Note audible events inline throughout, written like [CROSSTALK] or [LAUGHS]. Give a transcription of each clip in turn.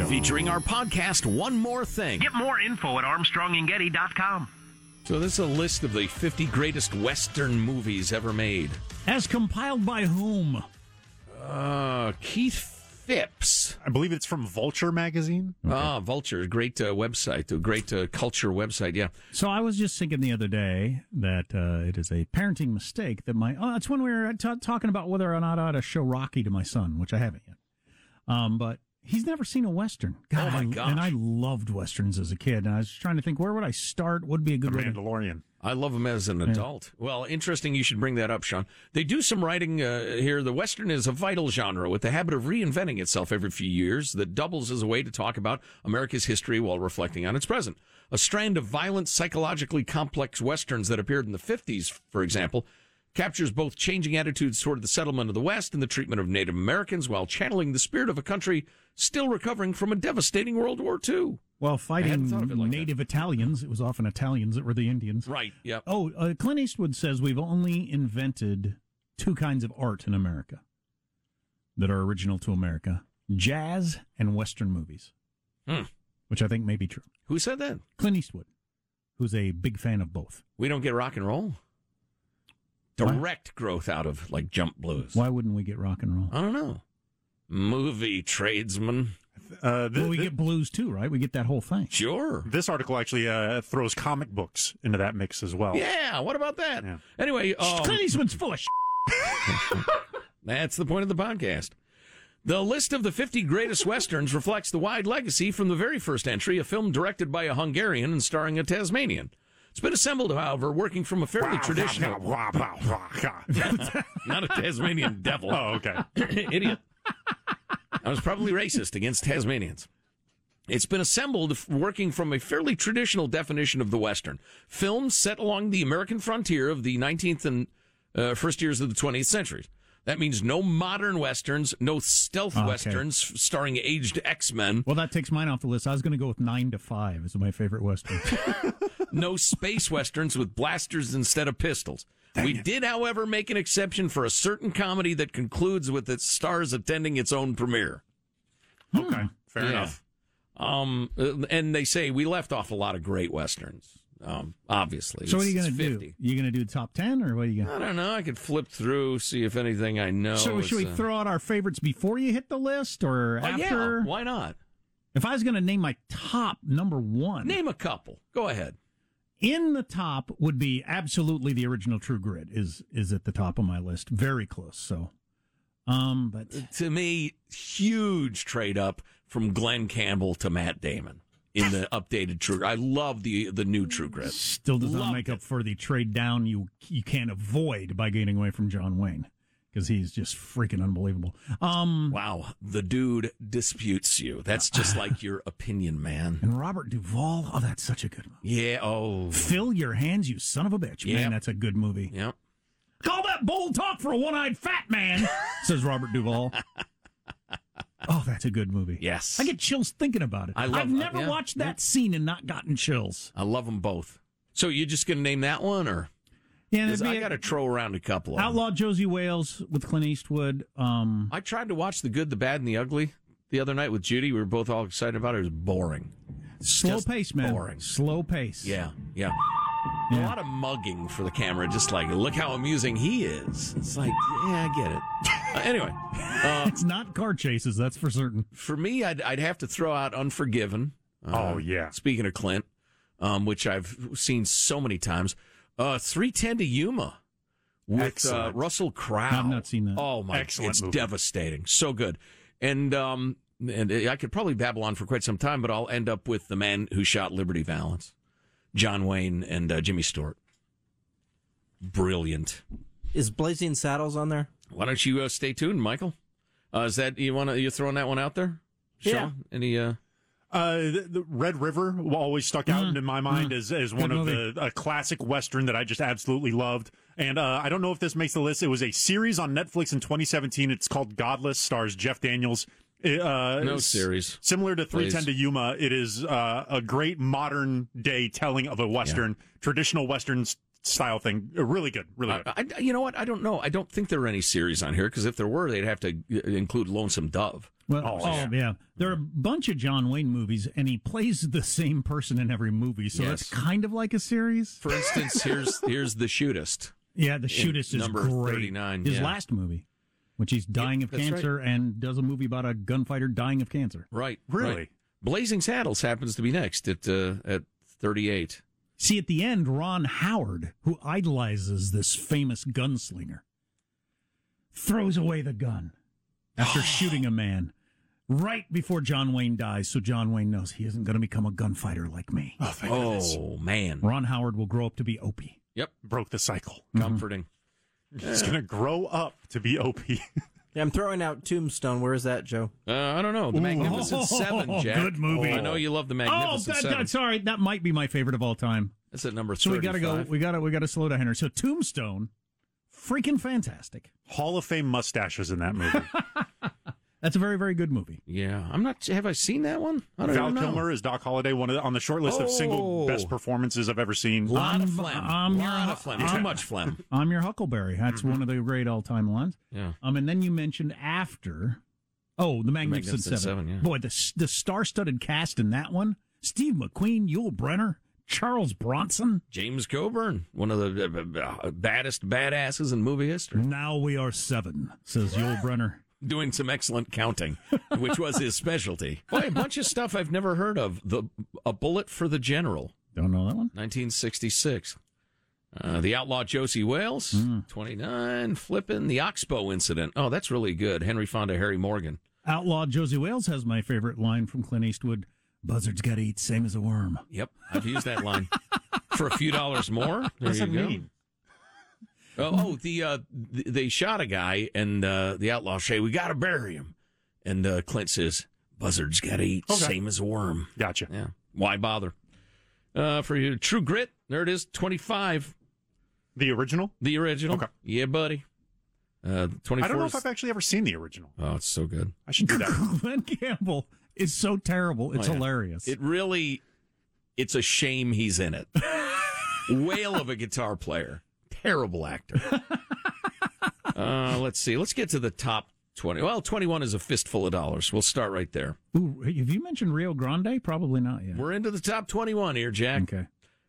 Show. Featuring our podcast, One More Thing. Get more info at armstrongandgetty.com. So, this is a list of the 50 greatest Western movies ever made. As compiled by whom? Uh, Keith Phipps. I believe it's from Vulture magazine. Ah, Vulture, great uh, website, a great uh, culture website. Yeah. So I was just thinking the other day that uh, it is a parenting mistake that my. Oh, it's when we were t- talking about whether or not I ought to show Rocky to my son, which I haven't yet. Um, but he's never seen a western. God, Oh, my god! And I loved westerns as a kid, and I was trying to think where would I start? What would be a The good way to I love him as an adult. Well, interesting. You should bring that up, Sean. They do some writing uh, here. The Western is a vital genre with the habit of reinventing itself every few years that doubles as a way to talk about America's history while reflecting on its present. A strand of violent, psychologically complex Westerns that appeared in the 50s, for example, captures both changing attitudes toward the settlement of the West and the treatment of Native Americans while channeling the spirit of a country still recovering from a devastating World War II. Well, fighting hadn't thought of it like that. native Italians, it was often Italians that were the Indians. Right. Yep. Oh, uh, Clint Eastwood says we've only invented two kinds of art in America that are original to America jazz and Western movies, Hmm. which I think may be true. Who said that? Clint Eastwood, who's a big fan of both. We don't get rock and roll. Why? Direct growth out of like jump blues. Why wouldn't we get rock and roll? I don't know. Movie tradesman. Uh, th- Well, we th- get blues too, right? We get that whole thing. Sure. this article actually uh, throws comic books into that mix as well. Yeah. What about that? Yeah. Anyway, um, Clint Eastwood's full of [LAUGHS] that's the point of the podcast. The list of the 50 greatest westerns reflects the wide legacy from the very first entry, a film directed by a Hungarian and starring a Tasmanian. It's been assembled, however, working from a fairly traditional, [LAUGHS] not a Tasmanian devil. oh, okay. [LAUGHS] Idiot. I was probably racist against Tasmanians. It's been assembled working from a fairly traditional definition of the Western. Films set along the American frontier of the 19th and uh, first years of the 20th century. That means no modern Westerns, no stealth Okay. Westerns starring aged X-Men, Well, that takes mine off the list. I was going to go with nine to five as my favorite Western. [LAUGHS] [LAUGHS] no space Westerns with blasters instead of pistols. we did, however, make an exception for a certain comedy that concludes with its stars attending its own premiere. Okay. Fair Yeah. enough. Um, uh, and they say we left off a lot of great westerns. Um, obviously. so what are you going to do? You going to do top ten or what are you going? To? I don't know. I could flip through, see if anything I know. So should we uh, throw out our favorites before you hit the list or Oh, after? yeah, why not? If I was going to name my top number one, Name a couple. Go ahead. in the top would be absolutely the original True Grit is is at the top of my list, very close. So, um, but To me, huge trade up from Glen Campbell to Matt Damon in the updated True. I love the the new True Grit. still does not make it. up for the trade down you you can't avoid by getting away from John Wayne because he's just freaking unbelievable. Um, Wow, the dude disputes you. That's just like your opinion, man. and Robert Duvall, oh, that's such a good movie. Yeah. Oh. Fill your hands, you son of a bitch, man. That's a good movie. Yep. Call that bold talk for a one-eyed fat man, [LAUGHS] says Robert Duvall. [LAUGHS] Oh, that's a good movie. Yes. I get chills thinking about it. I love- I've never uh, yeah, watched yeah. that scene and not gotten chills. I love them both. So you're just going to name that one, or Yeah, I got to throw around a couple of them. Outlaw Josey Wales with Clint Eastwood. Um, I tried to watch The Good, the Bad, and the Ugly the other night with Judy. We were both all excited about it. It was boring. slow just pace, man. boring. Slow pace. Yeah, yeah. A lot of mugging for the camera, just like, look how amusing he is. It's like, yeah, I get it. [LAUGHS] Uh, anyway, It's not car chases, that's for certain. for me, I'd, I'd have to throw out Unforgiven. Uh, Oh, yeah. Speaking of Clint, um, which I've seen so many times, uh, 310 to Yuma with uh, Russell Crowe. I've not seen that. Oh my, Excellent it's movie. devastating. So good. And um, and I could probably babble on for quite some time, but I'll end up with the man who shot Liberty Valance, John Wayne and uh, Jimmy Stewart. Brilliant. Is Blazing Saddles on there? Why don't you uh, stay tuned, Michael? Uh, is that you want to you throwing that one out there? Yeah. Any uh Uh, the, the Red River always stuck out in my mind as, as one of movie. the a classic western that I just absolutely loved. And uh, I don't know if this makes the list. It was a series on Netflix in 2017. It's called Godless. Stars Jeff Daniels. It, uh, No series. Similar to 310 Please. to Yuma, it is uh, a great modern day telling of a western, traditional western style thing. Uh, Really good. Really good. I, I- you know what? I don't know. I don't think there are any series on here because if there were, they'd have to uh, include Lonesome Dove. Well, Oh, oh, yeah. yeah. There are a bunch of John Wayne movies, and he plays the same person in every movie, so Yes. it's kind of like a series. For instance, here's here's the shootist. Yeah, The Shootist is number great. 39, His yeah. last movie, which he's dying of that's right. cancer and does a movie about a gunfighter dying of cancer. Right. Really? right. Blazing Saddles happens to be next at uh, at 38. See, at the end, Ron Howard, who idolizes this famous gunslinger, throws away the gun after [GASPS] shooting a man right before John Wayne dies, so John Wayne knows he isn't going to become a gunfighter like me. Oh, thank. Oh man. Ron Howard will grow up to be Opie. Yep. Broke the cycle. Comforting. He's going to grow up to be OP. [LAUGHS] Yeah, I'm throwing out Tombstone. Where is that, Joe? Uh, I don't know. The Magnificent Seven, Jack. Good movie. I know you love the Oh, Magnificent that, Seven. that, sorry, that might be my favorite of all time. That's at number So we got to go. We got to we got to slow down here. So Tombstone, freaking fantastic. Hall of Fame mustaches in that movie. [LAUGHS] That's a very very good movie. Yeah, I'm not. Have I seen that one? I don't Val know. Kilmer is Doc Holliday, one of the, on the short list of single Oh. best performances I've ever seen. lot of I'm- phlegm. I'm lot your- of phlegm. I'm- Too much phlegm. [LAUGHS] I'm your Huckleberry. That's one of the great all time lines. Yeah. Um, and then you mentioned after. Oh, the Magnificent, Magnificent Seven. Seven, yeah. Boy, the the star studded cast in that one: Steve McQueen, Yul Brynner, Charles Bronson. James Coburn, one of the uh, uh, baddest badasses in movie history, Now we are seven, says Yul Brynner. Doing some excellent counting, which was his specialty. [LAUGHS] Boy, a bunch of stuff I've never heard of. The A Bullet for the General, Don't know that one. 1966. Uh, the Outlaw Josey Wales, 29. flipping the Oxbow Incident. Oh, that's really good. Henry Fonda, Harry Morgan. Outlaw Josey Wales has my favorite line from Clint Eastwood: "Buzzards got to eat same as a worm." Yep, I've used that line [LAUGHS] for a few dollars more. There What does you that go. mean? Oh, oh the uh, th- they shot a guy, and uh, the outlaws say we got to bury him, and uh, Clint says buzzards got to eat Okay. same as a worm. Gotcha. Yeah, why bother? Uh, for you, True Grit. There it is, twenty five, The original? the original. Okay. Yeah, buddy. Uh, twenty I don't know four. if I've actually ever seen the original. Oh, it's so good. I should do that. [LAUGHS] Glen Campbell is so terrible. It's Oh, yeah. hilarious. It really, it's a shame he's in it. [LAUGHS] Whale of a guitar player, terrible actor. [LAUGHS] uh, let's see. Let's get to the top twenty. Well, twenty-one is a fistful of dollars. We'll start right there. Ooh, have you mentioned Rio Grande? Probably not yet. We're into the top twenty-one here, Jack. Okay.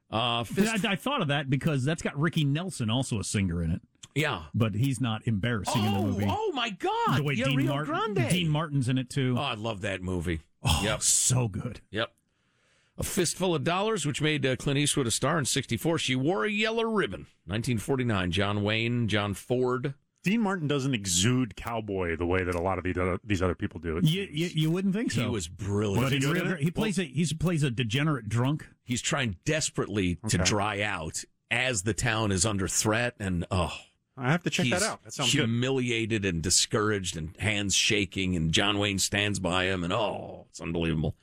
Uh, fist, I, I thought of that because that's got Ricky Nelson, also a singer in it, yeah. but he's not embarrassing in the Oh, movie. oh my God! the way yeah, Dean Rio Martin, Grande. Dean Martin's in it too. Oh, I love that movie. oh, yep. so good. Yep. A Fistful of Dollars, which made uh, Clint Eastwood a star in 64. She wore a yellow ribbon. 1949. John Wayne, John Ford. Dean Martin doesn't exude cowboy the way that a lot of these other, these other people do. You, you, you wouldn't think so. He was brilliant. but he in good Rio in Grande- it? he plays a he plays a degenerate drunk. He's trying desperately to dry out as the town is under threat. And, oh, I have to check that out. That sounds good. humiliated and discouraged and hands shaking. And John Wayne stands by him. And, oh, it's unbelievable.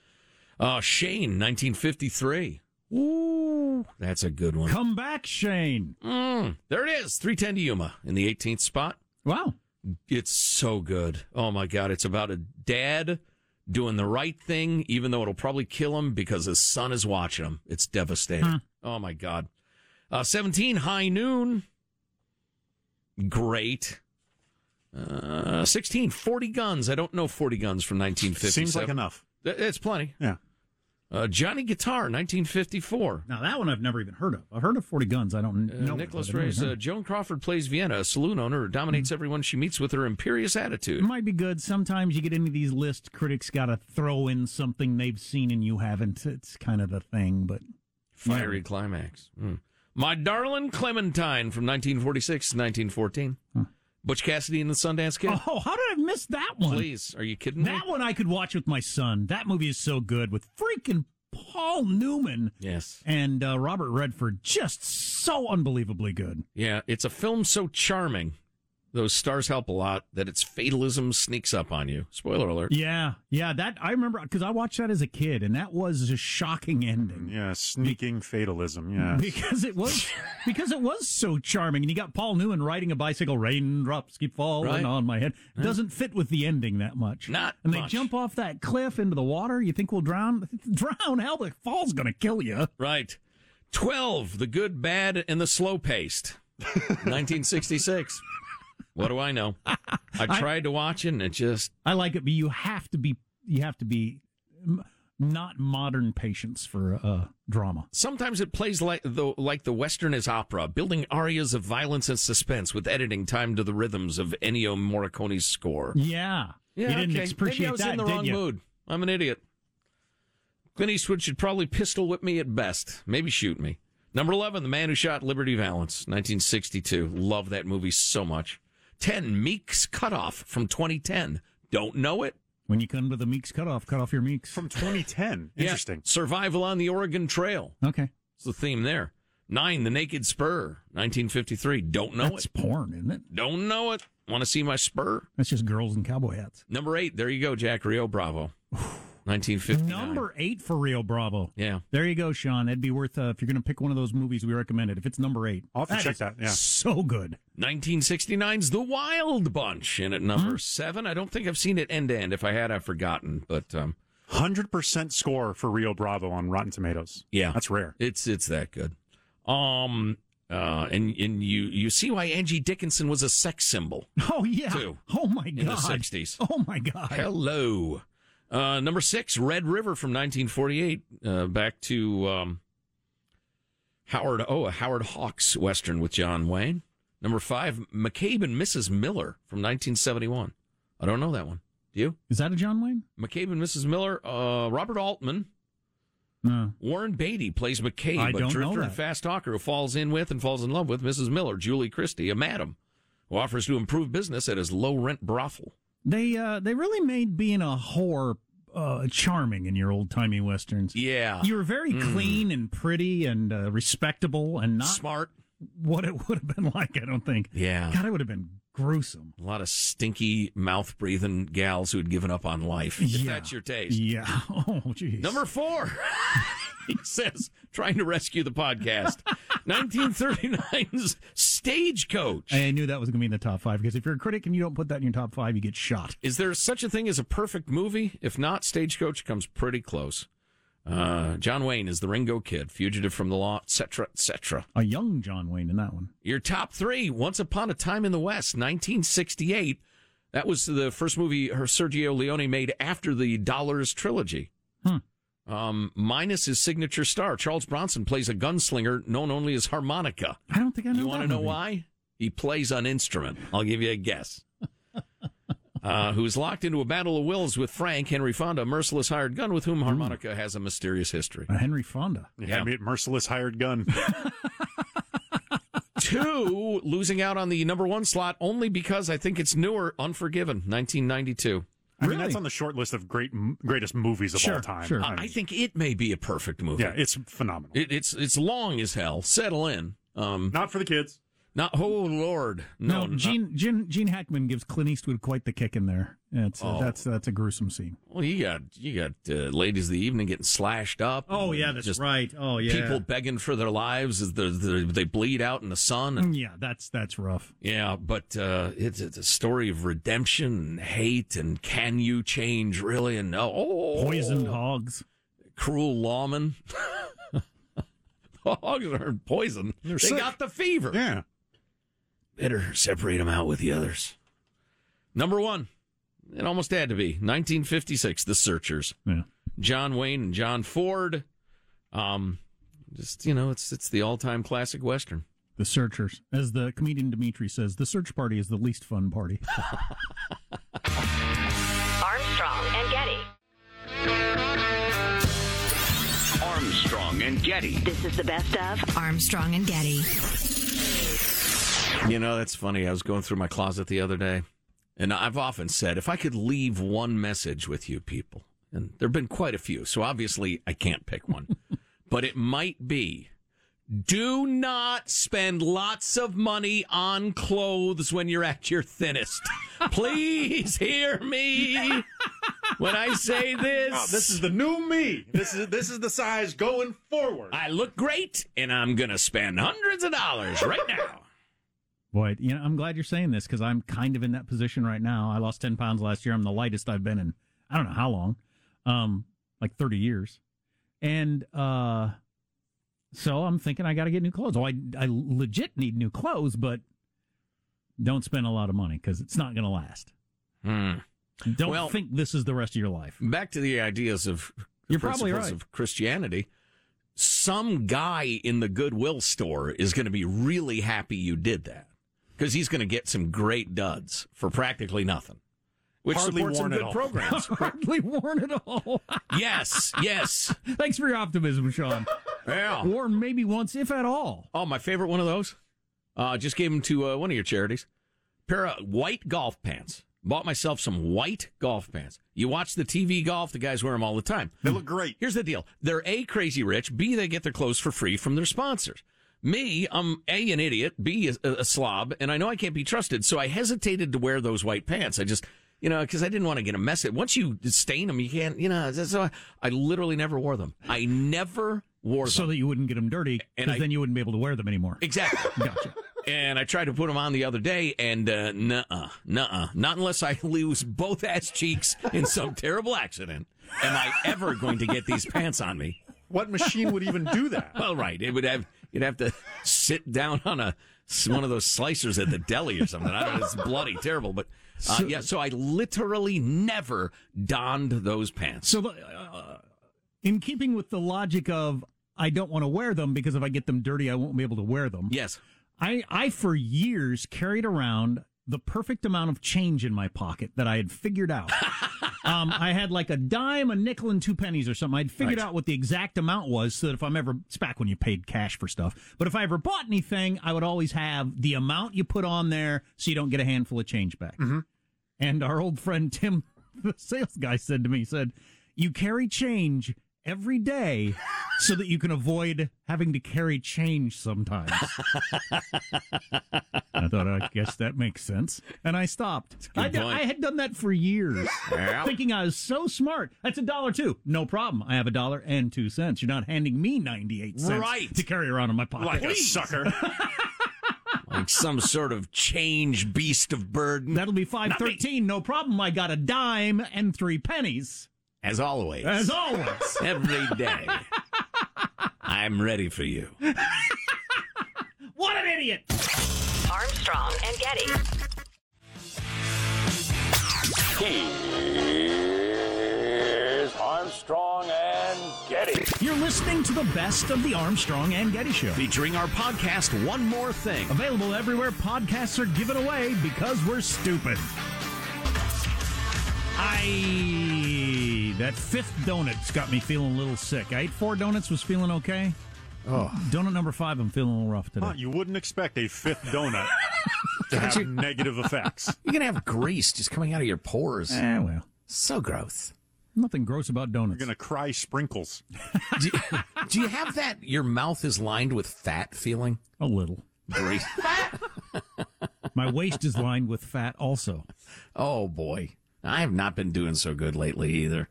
Uh, Shane, 1953. Ooh, that's a good one. Come back, Shane. Mm, there it is. 310 to Yuma in the 18th spot. Wow. It's so good. Oh my God. It's about a dad doing the right thing, even though it'll probably kill him because his son is watching him. It's devastating. Oh my God. Uh, 17, High Noon. Great. Uh, 16, 40 Guns. I don't know 40 Guns from 1957. Seems like enough. That's plenty. Yeah. Uh, Johnny Guitar, 1954. Now that one I've never even heard of. I've heard of Forty Guns. I don't Uh, know. Nicholas but I've never Ray's uh, Joan Crawford plays Vienna, a saloon owner who dominates everyone she meets with her imperious attitude. It might be good. Sometimes you get into these lists, critics got to throw in something they've seen and you haven't. It's kind of the thing, but Fiery climax. Mm. My Darling Clementine from 1946 to 1914. Butch Cassidy and the Sundance Kid. oh, how did I miss that one? Please, are you kidding me? That one I could watch with my son. That movie is so good with freaking Paul Newman Yes. and uh, Robert Redford. Just so unbelievably good. Yeah, it's a film so charming. Those stars help a lot that its fatalism sneaks up on you. Spoiler alert. Yeah, yeah. That I remember because I watched that as a kid, and that was a shocking ending. Yeah, sneaking fatalism. Yeah. Because it was [LAUGHS] because it was so charming, and you got Paul Newman riding a bicycle. Raindrops keep falling Right. on my head. Doesn't fit with the ending that much. Not And they much. jump off that cliff into the water. You think we'll drown? [LAUGHS] Drown? Hell, the fall's gonna kill you. Right. 12, The Good, Bad, and the Slow Paced. [LAUGHS] 1966. What do I know? [LAUGHS] I tried to watch it and it just I like it, but you have to be you have to be not modern patience for uh, drama. sometimes it plays like the like the western is opera, building arias of violence and suspense with editing timed to the rhythms of Ennio Morricone's score. Yeah, Yeah, you didn't okay. appreciate Maybe I was that, in the wrong you? mood. I'm an idiot. Clint Eastwood should probably pistol whip me at best. Maybe shoot me. Number 11, The Man Who Shot Liberty Valance, 1962. Love that movie so much. 10, Meek's Cutoff from 2010. Don't know it? When you come to the Meeks cutoff, cut off your Meeks. From 2010. [LAUGHS] Yeah. Interesting. Survival on the Oregon Trail. Okay, It's the theme there. 9, The Naked Spur, 1953. Don't know that's it. porn, isn't it? Don't know it. Want to see my spur? That's just girls in cowboy hats. Number 8, there you go, Jack Rio Bravo. 1959. Number eight for Rio Bravo. Yeah. There you go, Sean. That'd be worth uh, if you're going to pick one of those movies we recommended. If it's number eight, I'll have to check is that, yeah. so good. 1969's The Wild Bunch in at number Hmm. seven. I don't think I've seen it end to end. If I had, I've forgotten. But um, 100% score for Rio Bravo on Rotten Tomatoes. yeah, That's rare. it's it's that good. Um, uh, and and you you see why Angie Dickinson was a sex symbol Oh yeah. Two. Oh my god. in the 60s. Oh my god. Hello. Uh, number six, Red River from 1948. Uh, back to um, Howard. Oh, a Howard Hawks western with John Wayne. Number five, McCabe and Mrs. Miller from 1971. I don't know that one. Do you? Is that a John Wayne? McCabe and Mrs. Miller. Uh, Robert Altman. No. Warren Beatty plays McCabe, I a drifter and fast talker who falls in with and falls in love with Mrs. Miller, Julie Christie, a madam, who offers to improve business at his low rent brothel. They uh they really made being a whore uh charming in your old timey westerns. Yeah. You were very Mm. clean and pretty and uh, respectable and not Smart. What it [LAUGHS] would have been like. I don't think. Yeah. God, it would have been gruesome. A lot of stinky, mouth breathing gals who had given up on life. If Yeah. that's your taste. Yeah. [LAUGHS] Oh, jeez. Number four, [LAUGHS] he says, trying to rescue the podcast. 1939's Stagecoach. I knew that was going to be in the top five because if you're a critic and you don't put that in your top five, you get shot. Is there such a thing as a perfect movie? If not, Stagecoach comes pretty close. Uh, John Wayne is the Ringo Kid, fugitive from the law, etc., etc. A young John Wayne in that one. Your top three: Once Upon a Time in the West, 1968. That was the first movie her Sergio Leone made after the Dollars trilogy. Hmm. Um, minus his signature star, Charles Bronson plays a gunslinger known only as harmonica. I don't think I know. You want to know why? He plays an instrument. I'll give you a guess. [LAUGHS] Uh, who's locked into a battle of wills with Frank Henry Fonda, a merciless hired gun with whom harmonica has a mysterious history. Uh, Henry Fonda. Yeah, Yeah. I mean, merciless hired gun. [LAUGHS] Two, losing out on the number one slot only because I think it's newer, Unforgiven, 1992. I mean, that's on the short list of great greatest movies of Sure, all time. sure. I, I think it may be a perfect movie. yeah, it's phenomenal. It, it's it's long as hell. Settle in. Um, Not for the kids. Not oh lord, no. No, not- Gene, Gene Gene Hackman gives Clint Eastwood quite the kick in there. It's, uh, Oh. that's that's a gruesome scene. well, you got you got uh, ladies of the evening getting slashed up. and just right. Oh yeah, People begging for their lives as the, the, they bleed out in the sun. And, Yeah, that's that's rough. yeah, but uh, it's, it's a story of redemption and hate and can you change really? And oh, Poisoned hogs. cruel lawmen. [LAUGHS] Hogs aren't poison. they sick. got the fever. Yeah. Better separate them out with the others. Number one, it almost had to be 1956. The Searchers. Yeah. John Wayne and John Ford. Um, just you know, it's it's the all time classic western. The searchers, as the comedian Demetri says, the search party is the least fun party. [LAUGHS] Armstrong and Getty. Armstrong and Getty. This is the best of Armstrong and Getty. You know, that's funny. I was going through my closet the other day, and I've often said if I could leave one message with you people, and there have been quite a few, so obviously I can't pick one, [LAUGHS] but it might be do not spend lots of money on clothes when you're at your thinnest. [LAUGHS] Please hear me when I say [LAUGHS] this. Oh, this is the new me. This is this is the size going forward. I look great, and I'm going to spend hundreds of dollars right now. Boy, you know, I'm glad you're saying this because I'm kind of in that position right now. I lost 10 pounds last year. I'm the lightest I've been in, I don't know how long, um, like 30 years. And, uh, so I'm thinking I got to get new clothes. Oh, I, I legit need new clothes, but don't spend a lot of money because it's not going to last. Don't Hmm. Well- think this is the rest of your life. Back to the ideas of You're probably right. of Christianity. Some guy in the Goodwill store is going to be really happy you did that because he's going to get some great duds for practically nothing, which Hardly supports some worn at good all. programs. [LAUGHS] Hardly worn at all. [LAUGHS] yes, yes, Thanks for your optimism, Sean. yeah. Worn maybe once, if at all. Oh, my favorite one of those. Uh, just gave them to uh, one of your charities. Pair of white golf pants. Bought myself some white golf pants. You watch the TV golf, the guys wear them all the time. They look great. Here's the deal. They're A, crazy rich. B, they get their clothes for free from their sponsors. Me, I'm A, an idiot. B, a, a slob. And I know I can't be trusted. So I hesitated to wear those white pants. I just, you know, because I didn't want to get a mess. Once you stain them, you can't, you know, so I, I literally never wore them. I never wore them. So that you wouldn't get them dirty, And I- then you wouldn't be able to wear them anymore. exactly. [LAUGHS] Gotcha. And I tried to put them on the other day, and uh, nuh-uh, nuh-uh. Not unless I [LAUGHS] lose both ass cheeks in some [LAUGHS] terrible accident am I ever going to get these pants on me. What machine would even do that? [LAUGHS] Well, right. It would have you'd have to sit down on a one of those slicers at the deli or something. I don't know. It's bloody terrible, but uh, yeah. So I literally never donned those pants. So, uh, in keeping with the logic of I don't want to wear them because if I get them dirty, I won't be able to wear them. Yes. I, I for years carried around the perfect amount of change in my pocket that I had figured out. [LAUGHS] um, I had like a dime, a nickel, and two pennies or something. I'd figured Right. out what the exact amount was so that if I'm ever, it's back when you paid cash for stuff, but if I ever bought anything, I would always have the amount you put on there so you don't get a handful of change back. And our old friend Tim, [LAUGHS] the sales guy, said to me, he said, You carry change every day so that you can avoid having to carry change sometimes. I thought, I guess that makes sense. And I stopped. I, d-. I had done that for years, Yeah. thinking I was so smart. That's a dollar too. No problem. I have a dollar and two cents. You're not handing me 98 cents Right. to carry around in my pocket. Like a sucker. [LAUGHS] Like some sort of change beast of burden. That'll be 513. No problem. I got a dime and three pennies. As always. As always. [LAUGHS] Every day. I'm ready for you. what an idiot. Armstrong and Getty. Here's Armstrong and Getty. You're listening to the best of the Armstrong and Getty Show. Featuring our podcast, One More Thing. Available everywhere podcasts are given away because we're stupid. I that fifth donut's got me feeling a little sick. I ate four donuts, was feeling okay. Oh, donut number five, I'm feeling a little rough today. Huh, you wouldn't expect a fifth donut [LAUGHS] to have negative effects. You're going to have grease just coming out of your pores. Eh, well, So gross. nothing gross about donuts. You're gonna cry sprinkles. [LAUGHS] Do you, do you have that? Your mouth is lined with fat feeling? A little. Grease. [LAUGHS] My waist is lined with fat, also. Oh, boy. I have not been doing so good lately either.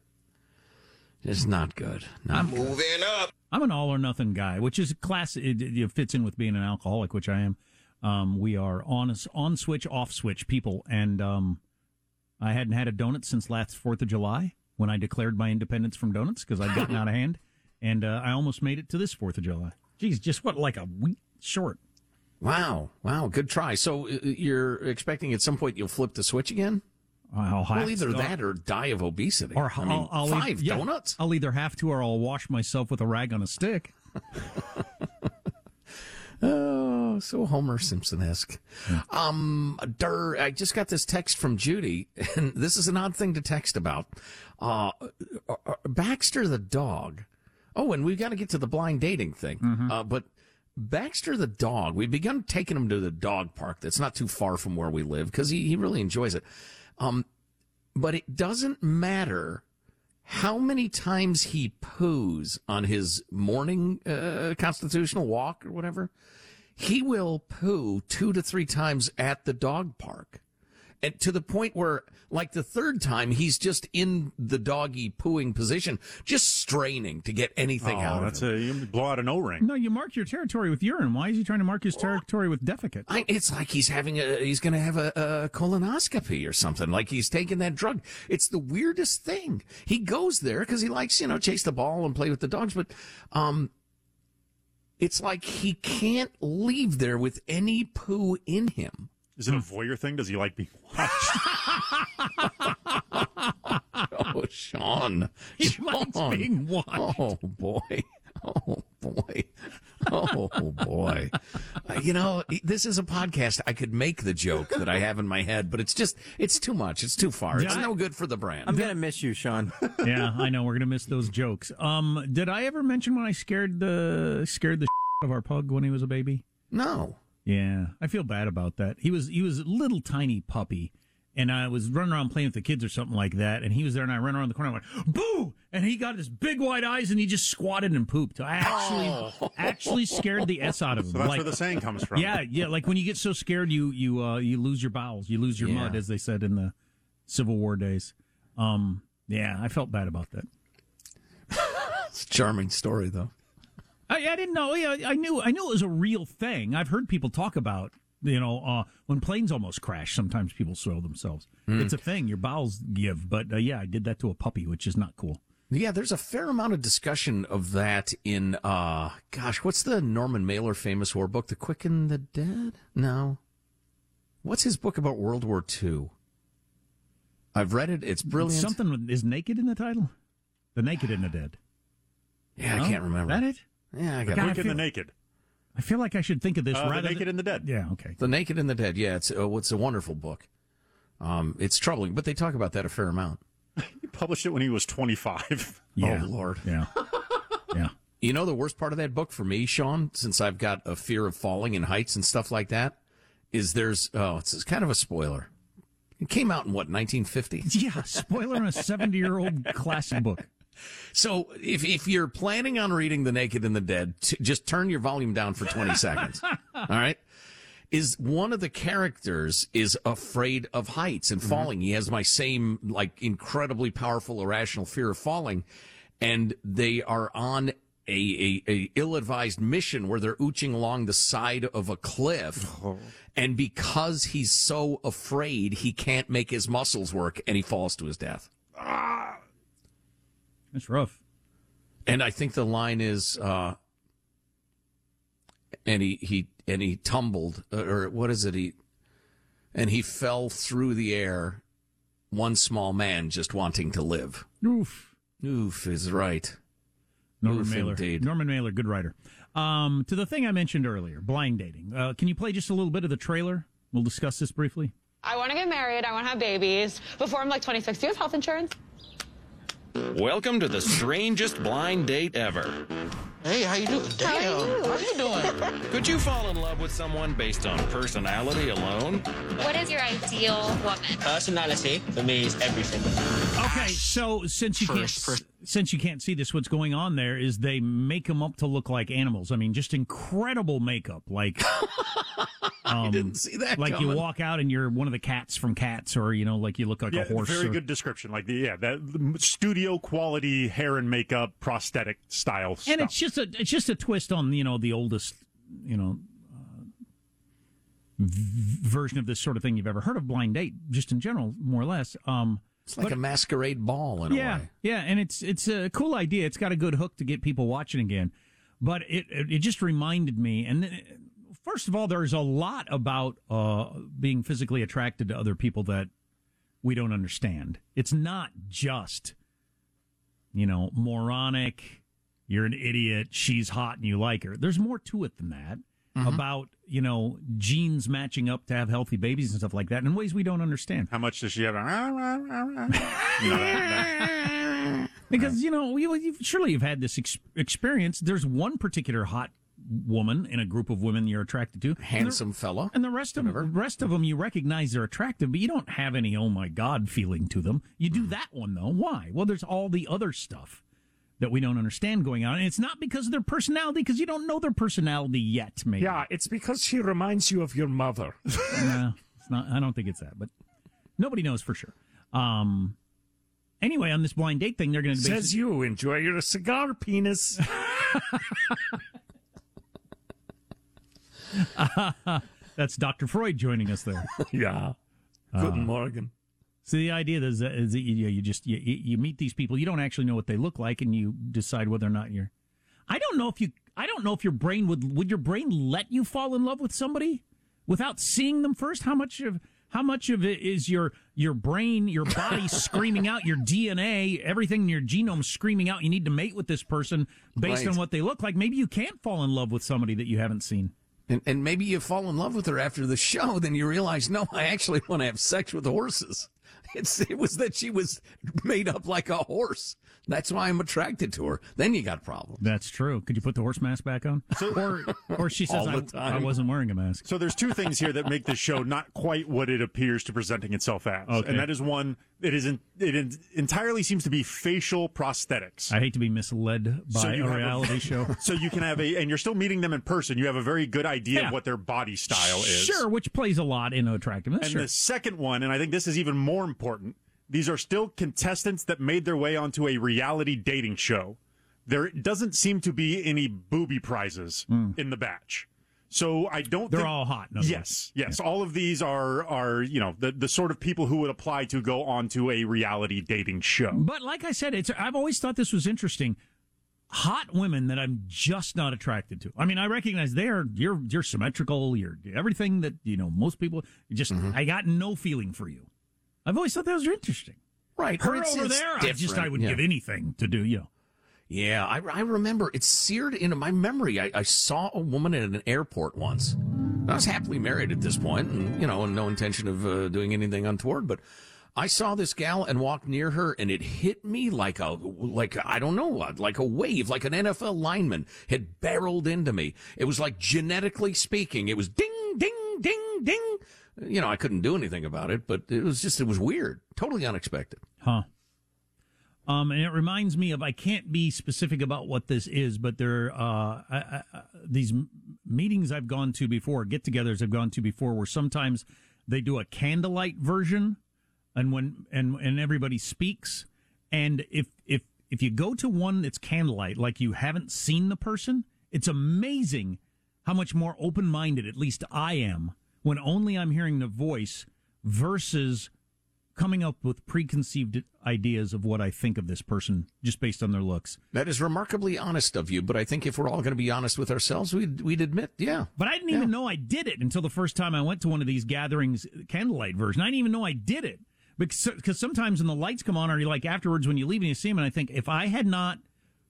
Just not good. Not good. Moving up. I'm an all or nothing guy, which is class. It, it fits in with being an alcoholic, which I am. Um, we are on on switch, off switch people, and um, I hadn't had a donut since last Fourth of July when I declared my independence from donuts because I'd gotten out of hand, and uh, I almost made it to this Fourth of July. Geez, just what like a week short. Wow. Wow. Good try. So uh, you're expecting at some point you'll flip the switch again? I'll Well, either to- that or die of obesity. or I mean, I'll, I'll five yeah, donuts? I'll either have to or I'll wash myself with a rag on a stick. [LAUGHS] Oh, so Homer Simpson esque. Um, Dur, I just got this text from Judy, [LAUGHS] and this is an odd thing to text about. Uh, uh, Baxter the dog. Oh, and we've got to get to the blind dating thing. Uh, but Baxter the dog, we've begun taking him to the dog park that's not too far from where we live because he, he really enjoys it. Um, but it doesn't matter how many times he poos on his morning uh, constitutional walk or whatever, he will poo two to three times at the dog park. And to the point where, like the third time, he's just in the doggy pooing position, just straining to get anything out. Oh, out that's of him. a you blow out an O-ring. No, you mark your territory with urine. Why is he trying to mark his territory with defecate? I, it's like he's having a, he's going to have a, a colonoscopy or something. Like he's taking that drug. It's the weirdest thing. He goes there because he likes, you know, chase the ball and play with the dogs. But, um, it's like he can't leave there with any poo in him. Is it a voyeur thing? Does he like being [LAUGHS] watched? Oh, Sean. He Sean. likes being watched. Oh, boy. Oh, boy. Oh, boy. Uh, you know, this is a podcast. I could make the joke that I have in my head, but it's just, it's too much. It's too far. It's Yeah. no good for the brand. I'm gonna miss you, Sean. [LAUGHS] yeah, I know we're gonna miss those jokes. Um, did I ever mention when I scared the scared the [LAUGHS] of our pug when he was a baby? no. Yeah, I feel bad about that. He was he was a little tiny puppy, and I was running around playing with the kids or something like that, and he was there, and I ran around the corner, I went "Boo!" and he got his big wide eyes, and he just squatted and pooped. I actually actually scared the s out of him. So that's Like- where the saying comes from. yeah, yeah, like when you get so scared, you you uh, you lose your bowels, you lose your Yeah. mud, as they said in the Civil War days. Um, yeah, I felt bad about that. [LAUGHS] It's a charming story, though. I, I didn't know. Yeah, I knew. I knew it was a real thing. I've heard people talk about. You know, uh, when planes almost crash, sometimes people soil themselves. It's a thing. Your bowels give. But uh, yeah, I did that to a puppy, which is not cool. Yeah, there's a fair amount of discussion of that in, uh, gosh, what's the Norman Mailer famous war book? The Quick and the Dead? No. What's his book about World War II? I've read it. It's brilliant. Something is naked in the title. The naked and the dead. yeah, I can't remember. That it? Yeah, I got God, it. I and feel- the naked. I feel like I should think of this Uh, the naked than, and the dead. Yeah. Okay. The Naked and the Dead. Yeah, it's uh, it's a wonderful book. Um, it's troubling, but they talk about that a fair amount. [LAUGHS] He published it when he was 25. [LAUGHS] Yeah. Oh Lord. Yeah. yeah. [LAUGHS] You know the worst part of that book for me, Sean, since I've got a fear of falling and heights and stuff like that, is there's oh, it's, it's kind of a spoiler. It came out in what 1950. Yeah. Spoiler on a seventy-year-old classic book. So if if you're planning on reading The Naked and the Dead, t- just turn your volume down for 20 [LAUGHS] seconds. All right? Is one of the characters is afraid of heights and mm-hmm. falling. He has my same like incredibly powerful irrational fear of falling and they are on a, a, a ill-advised mission where they're ooching along the side of a cliff. Oh. And because he's so afraid, he can't make his muscles work and he falls to his death. Ah. That's rough. And I think the line is, uh, and he, he, and he tumbled, uh, or what is it? He, and he fell through the air, one small man just wanting to live. Oof. Oof is right. Norman Oof, Mailer. indeed. Norman Mailer, good writer. Um, to the thing I mentioned earlier, blind dating. Uh, can you play just a little bit of the trailer? We'll discuss this briefly. I want to get married. I want to have babies before I'm like 26. Do you have health insurance? Welcome to the strangest blind date ever. Hey, how you doing? Damn, how you doing? Could you fall in love with someone based on personality alone? What is your ideal woman? Personality for me is everything. Okay, so since you First, can't first. Since you can't see this, what's going on there is they make them up to look like animals. I mean, just incredible makeup. Like, [LAUGHS] um, Didn't see that. like you walk out and you're one of the cats from Cats, or you know, like you look like Yeah, a horse. very or- good description. Like the yeah, that the studio quality hair and makeup, prosthetic style and stuff. it's just a it's just a twist on you know the oldest you know uh, v- version of this sort of thing you've ever heard of blind date just in general more or less um It's like but- a masquerade ball in a yeah way. yeah and it's it's a cool idea. It's got a good hook to get people watching again. But it it, just reminded me and then, first of all there's a lot about uh being physically attracted to other people that we don't understand. It's not just you know moronic you're an idiot she's hot and you like her. There's more to it than that Mm-hmm. about you know genes matching up to have healthy babies and stuff like that in ways we don't understand. How much does she have? [LAUGHS] You know, that- because you know you, you surely you've had this ex- experience. There's one particular hot woman in a group of women you're attracted to. Handsome fella. and the rest of them, rest of them you recognize they're attractive but you don't have any oh my god feeling to them. You do mm-hmm. that one though. Why? Well there's all the other stuff that we don't understand going on and it's not because of their personality because you don't know their personality yet maybe Yeah, it's because she reminds you of your mother. [LAUGHS] no, it's not. I don't think it's that, but nobody knows for sure. Um. Anyway, on this blind date thing, they're going to Says you, enjoy your cigar, penis. [LAUGHS] [LAUGHS] That's Dr. Freud joining us there. yeah. Guten Morgen. So the idea is, that- is that you, you just you, you meet these people, you don't actually know what they look like, and you decide whether or not you're. I don't know if you. I don't know if your brain would would your brain let you fall in love with somebody without seeing them first? How much of how much of it is your your brain, your body [LAUGHS] screaming out, your DNA, everything in your genome screaming out? You need to mate with this person based Right. on what they look like. Maybe you can't fall in love with somebody that you haven't seen. And, and maybe you fall in love with her after the show, then you realize, no, I actually want to have sex with horses. [LAUGHS] It's, it was that she was made up like a horse. That's why I'm attracted to her. Then you got a problem. That's true. Could you put the horse mask back on? [LAUGHS] or or she [LAUGHS] says I, I wasn't wearing a mask. So there's two things here that make this show not quite what it appears to presenting itself as, Okay. and that is one. It is in, it is, entirely seems to be facial prosthetics. I hate to be misled by So a have reality [LAUGHS] show. So you can have a, and you're still meeting them in person. You have a very good idea Yeah. of what their body style is. Sure, which plays a lot into attractiveness. And sure. the second one, and I think this is even more important, these are still contestants that made their way onto a reality dating show. There doesn't seem to be any booby prizes in the batch. So I don't. They're think- all hot, Yes, yes. All of these are are, you know, the the sort of people who would apply to go onto a reality dating show. But like I said, it's I've always thought this was interesting. Hot women that I'm just not attracted to. I mean, I recognize they're you're you're symmetrical. You're everything that you know. Most people just Mm-hmm. I got no feeling for you. I've always thought that was interesting. Right. Her it's- over there, I just I would yeah. give anything to do. You know. Yeah, I, I remember it's seared into my memory. I, I saw a woman at an airport once. I was happily married at this point, and you know, and no intention of uh, doing anything untoward. But I saw this gal and walked near her, and it hit me like a like I don't know, what, like a wave, like an NFL lineman had barreled into me. It was like genetically speaking, it was ding, ding, ding, ding. You know, I couldn't do anything about it, but it was just it was weird, totally unexpected. Huh. Um, and it reminds me of I can't be specific about what this is, but there uh, I, I, I- these meetings I've gone to before, get-togethers I've gone to before, where sometimes they do a candlelight version, and when and and everybody speaks, and if if if you go to one that's candlelight, like you haven't seen the person, it's amazing how much more open-minded, at least I am, when only I'm hearing the voice versus coming up with preconceived ideas of what I think of this person just based on their looks. That is remarkably honest of you, but I think if we're all going to be honest with ourselves, we'd, we'd admit, yeah. But I didn't even know I did it until the first time I went to one of these gatherings, candlelight version. I didn't even know I did it because because sometimes when the lights come on, or you like afterwards when you leave and you see them, and I think if I had not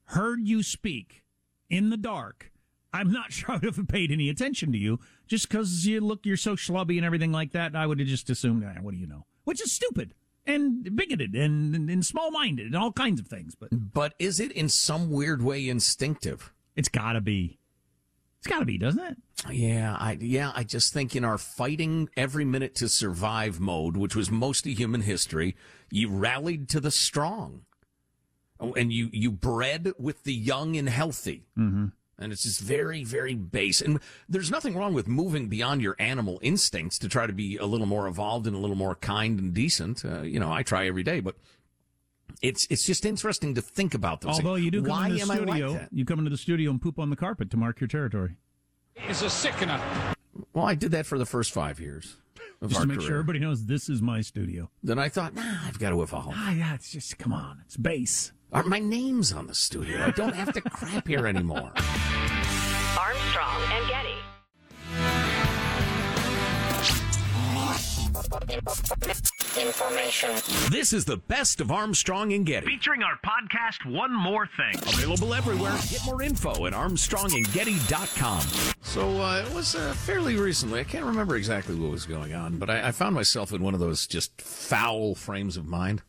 heard you speak in the dark, I'm not [LAUGHS] sure I would have paid any attention to you just because you look you're so schlubby and everything like that. I would have just assumed, ah, what do you know? Which is stupid and bigoted and, and, and small minded and all kinds of things. But But is it in some weird way instinctive? it's got to be. It's got to be, doesn't it? Yeah, I yeah, I just think in our fighting every minute to survive mode, which was most of human history, you rallied to the strong. Oh, and you you bred with the young and healthy. Mm-hmm. And it's just very, very base. And there's nothing wrong with moving beyond your animal instincts to try to be a little more evolved and a little more kind and decent. Uh, you know, I try every day, but it's it's just interesting to think about those. Although things. you do come Why into the studio, like you come into the studio and poop on the carpet to mark your territory. It's a sickener. Well, I did that for the first five years of Just our to make career. sure everybody knows this is my studio. Then I thought, nah, I've got to evolve. Ah, yeah, it's just come on, it's base. Are my name's on the studio? I don't have to crap here anymore. [LAUGHS] Armstrong and Getty. Information. This is the best of Armstrong and Getty. Featuring our podcast, One More Thing. Available everywhere. Get more info at armstrongandgetty.com. So uh, it was uh, fairly recently. I can't remember exactly what was going on, but I, I found myself in one of those just foul frames of mind.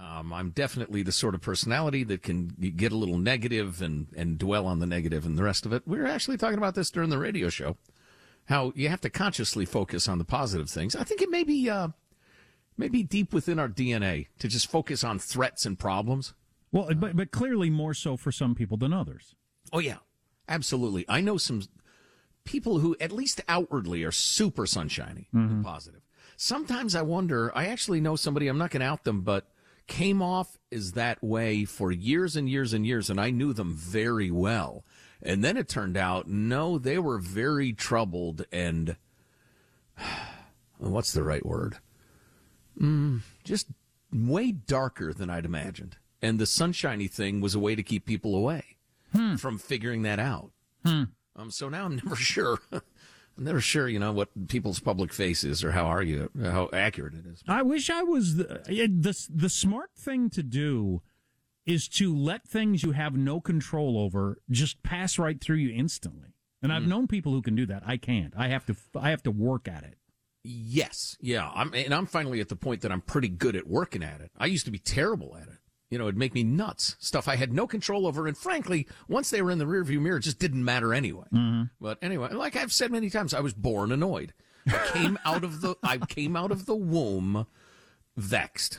Um, I'm definitely the sort of personality that can get a little negative and, and dwell on the negative and the rest of it. We were actually talking about this during the radio show. How you have to consciously focus on the positive things. I think it may be uh, maybe deep within our DNA to just focus on threats and problems. Well, but but clearly more so for some people than others. Oh yeah, absolutely. I know some people who, at least outwardly, are super sunshiny and positive. Sometimes I wonder. I actually know somebody. I'm not going to out them, but came off as that way for years and years and years, and I knew them very well. And then it turned out, no, they were very troubled and [SIGHS] what's the right word? Mm, just way darker than I'd imagined. And the sunshiny thing was a way to keep people away from figuring that out. Um, so now I'm [LAUGHS] never sure never sure, you know, what people's public face is or how are you, how accurate it is. I wish I was the, the the smart thing to do is to let things you have no control over just pass right through you instantly. And I've Mm. known people who can do that. I can't. I have to. I have to work at it. Yes, yeah. I'm, and I'm finally at the point that I'm pretty good at working at it. I used to be terrible at it. You know, it'd make me nuts. Stuff I had no control over, and frankly, once they were in the rearview mirror, it just didn't matter anyway. But anyway, like I've said many times, I was born annoyed. I came [LAUGHS] out of the I came out of the womb vexed.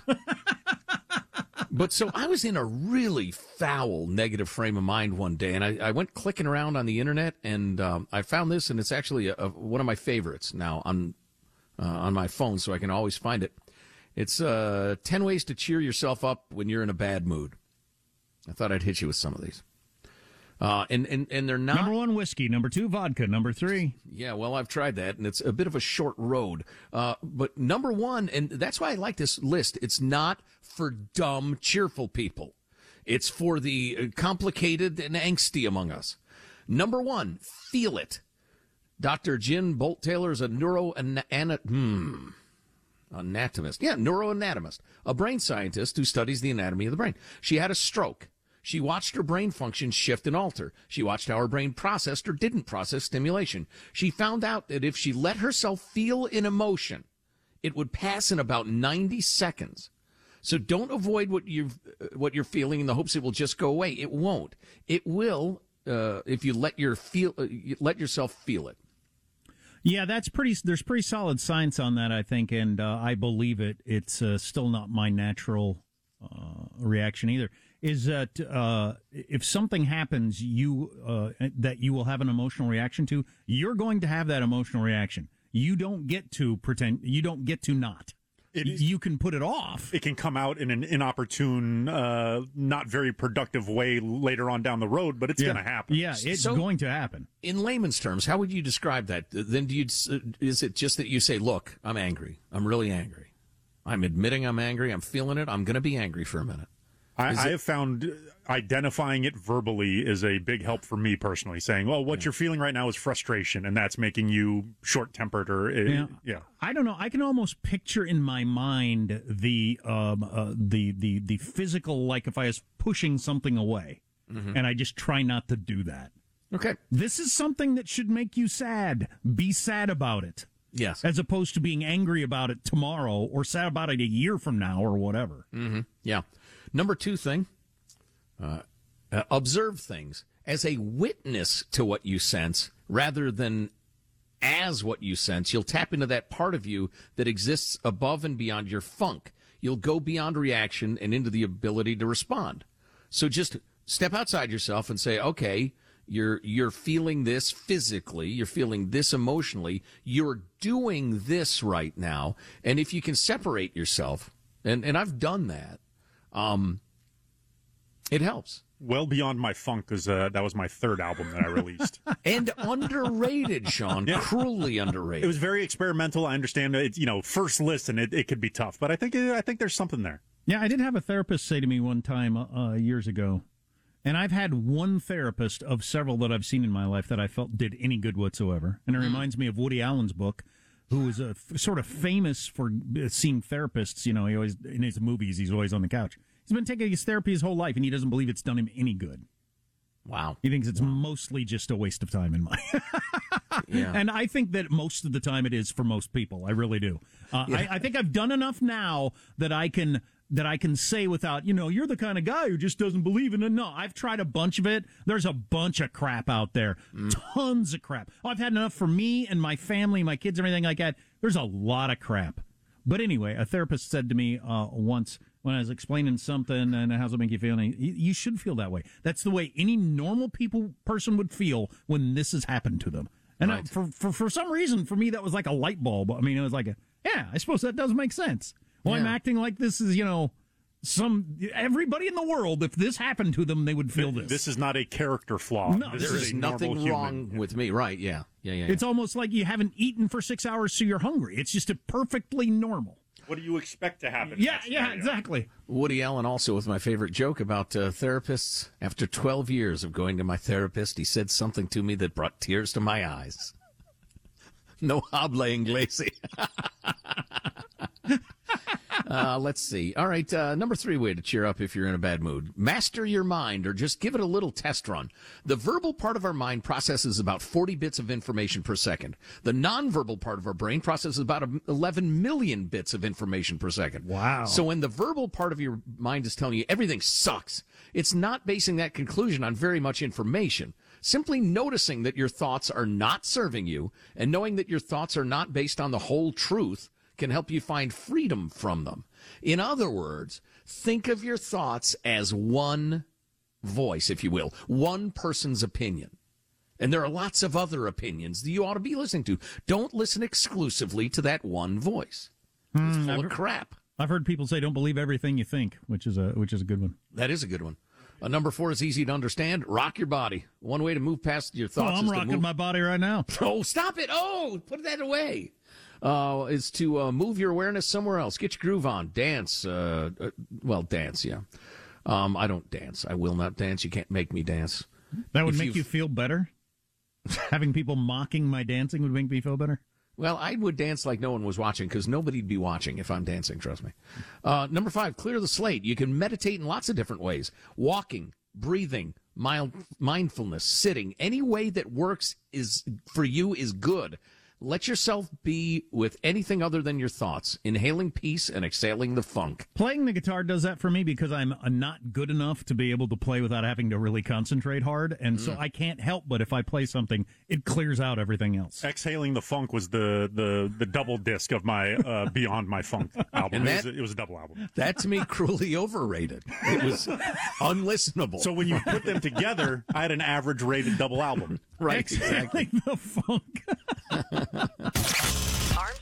But so I was in a really foul negative frame of mind one day, and I, I went clicking around on the internet, and um, I found this, and it's actually a, a, one of my favorites now on uh, on my phone, so I can always find it. It's uh, ten ways to cheer yourself up when you're in a bad mood. I thought I'd hit you with some of these, uh, and and and they're not Number one, whiskey. Number two, vodka. Number three, yeah, well, I've tried that, and it's a bit of a short road. Uh, but number one, and that's why I like this list. It's not for dumb, cheerful people. It's for the uh, complicated and angsty among us. Number one, feel it. Dr. Jill Bolte Taylor is a neuro hmm, anatomist. Yeah, neuroanatomist, a brain scientist who studies the anatomy of the brain. She had a stroke. She watched her brain function shift and alter. She watched how her brain processed or didn't process stimulation. She found out that if she let herself feel an emotion, it would pass in about 90 seconds. So don't avoid what you what you're feeling in the hopes it will just go away. It won't. It will uh, if you let your feel uh, let yourself feel it. Yeah, that's pretty. There's pretty solid science on that, I think, and uh, I believe it. It's uh, still not my natural uh, reaction either. Is that uh, if something happens, you uh, that you will have an emotional reaction to, you're going to have that emotional reaction. You don't get to pretend. You don't get to not. It is- you can put it off. It can come out in an inopportune, uh, not very productive way later on down the road, but it's Yeah. going to happen. Yeah, it's So- going to happen. In layman's terms, how would you describe that? Then do you is it just that you say, "Look, I'm angry. I'm really angry. I'm admitting I'm angry. I'm feeling it. I'm going to be angry for a minute." I, I have found identifying it verbally is a big help for me personally. Saying, "Well, what you're feeling right now is frustration, and that's making you short tempered." Or uh, Yeah. yeah, I don't know. I can almost picture in my mind the um, uh, the the the physical, like if I was pushing something away, and I just try not to do that. Okay. This is something that should make you sad. Be sad about it, Yes. as opposed to being angry about it tomorrow or sad about it a year from now or whatever. Mm-hmm. Yeah. Number two thing, uh, uh, observe things as a witness to what you sense rather than as what you sense. You'll tap into that part of you that exists above and beyond your funk. You'll go beyond reaction and into the ability to respond. So just step outside yourself and say, okay, you're, you're feeling this physically. You're feeling this emotionally. You're doing this right now. And if you can separate yourself, and, and I've done that, um, it helps. well beyond my funk because uh, that was my third album that I released. [LAUGHS] And underrated, Sean. Cruelly underrated. it was very experimental. I understand it's you know first listen, it, it could be tough, but I think I think there's something there. Yeah, I did have a therapist say to me one time uh, years ago, and I've had one therapist of several that I've seen in my life that I felt did any good whatsoever. And it reminds me of Woody Allen's book, who was a f- sort of famous for uh, seeing therapists. You know, he always in his movies he's always on the couch. He's been taking his therapy his whole life, and he doesn't believe it's done him any good. Wow. He thinks it's mostly just a waste of time and money. [LAUGHS] Yeah. And I think that most of the time it is for most people. I really do. Uh, I, I think I've done enough now that I can that I can say without, you know, you're the kind of guy who just doesn't believe in it. No, I've tried a bunch of it. There's a bunch of crap out there, tons of crap. Oh, I've had enough for me and my family, my kids, everything like that. There's a lot of crap. But anyway, a therapist said to me uh, once when I was explaining something and how's it make you feel, and you should feel that way. That's the way any normal people person would feel when this has happened to them. And I, for, for for some reason, for me, that was like a light bulb. I mean, it was like a yeah. I suppose that does make sense. Well, I'm acting like this is you know some everybody in the world. If this happened to them, they would feel this. This is not a character flaw. No, this There is is nothing human. wrong with me. Right. Yeah. Yeah. Yeah. yeah. It's almost like you haven't eaten for six hours, so you're hungry. It's just a perfectly normal. What do you expect to happen? Yeah, yeah, exactly. Woody Allen also with my favorite joke about uh, therapists. After 12 years of going to my therapist, he said something to me that brought tears to my eyes. [LAUGHS] No habla inglés. [LAUGHS] Uh, let's see. All right, uh, number three way to cheer up if you're in a bad mood. Master your mind or just give it a little test run. The verbal part of our mind processes about 40 bits of information per second. The nonverbal part of our brain processes about 11 million bits of information per second. Wow. So when the verbal part of your mind is telling you everything sucks, it's not basing that conclusion on very much information. Simply noticing that your thoughts are not serving you and knowing that your thoughts are not based on the whole truth can help you find freedom from them. In other words, think of your thoughts as one voice, if you will, one person's opinion. And there are lots of other opinions that you ought to be listening to. Don't listen exclusively to that one voice. It's Hmm, full I've of crap. I've heard people say don't believe everything you think, which is a which is a good one. That is a good one. Uh, number four is easy to understand. Rock your body. One way to move past your Oh, thoughts. I'm is to rocking move- my body right now. [LAUGHS] Oh, stop it! Oh, put that away. Uh, is to uh, move your awareness somewhere else. Get your groove on. Dance. Uh, uh, well, dance. Yeah. Um, I don't dance. I will not dance. You can't make me dance. That would If make you've- you feel better. [LAUGHS] Having people mocking my dancing would make me feel better. Well, I would dance like no one was watching because nobody'd be watching if I'm dancing, trust me. Uh, number five, clear the slate. You can meditate in lots of different ways walking, breathing, mild, mindfulness, sitting. Any way that works is for you is good. Let yourself be with anything other than your thoughts, inhaling peace and exhaling the funk. Playing the guitar does that for me because I'm uh, not good enough to be able to play without having to really concentrate hard, and so I can't help but if I play something, it clears out everything else. Exhaling the Funk was the the the double disc of my uh, [LAUGHS] Beyond My Funk album. And it, was, a- it was a double album. That to me [LAUGHS] cruelly overrated. It was unlistenable. So when you put them together, I had an average rated double album. [LAUGHS] right, Exhaling exactly. the funk. [LAUGHS] Armstrong.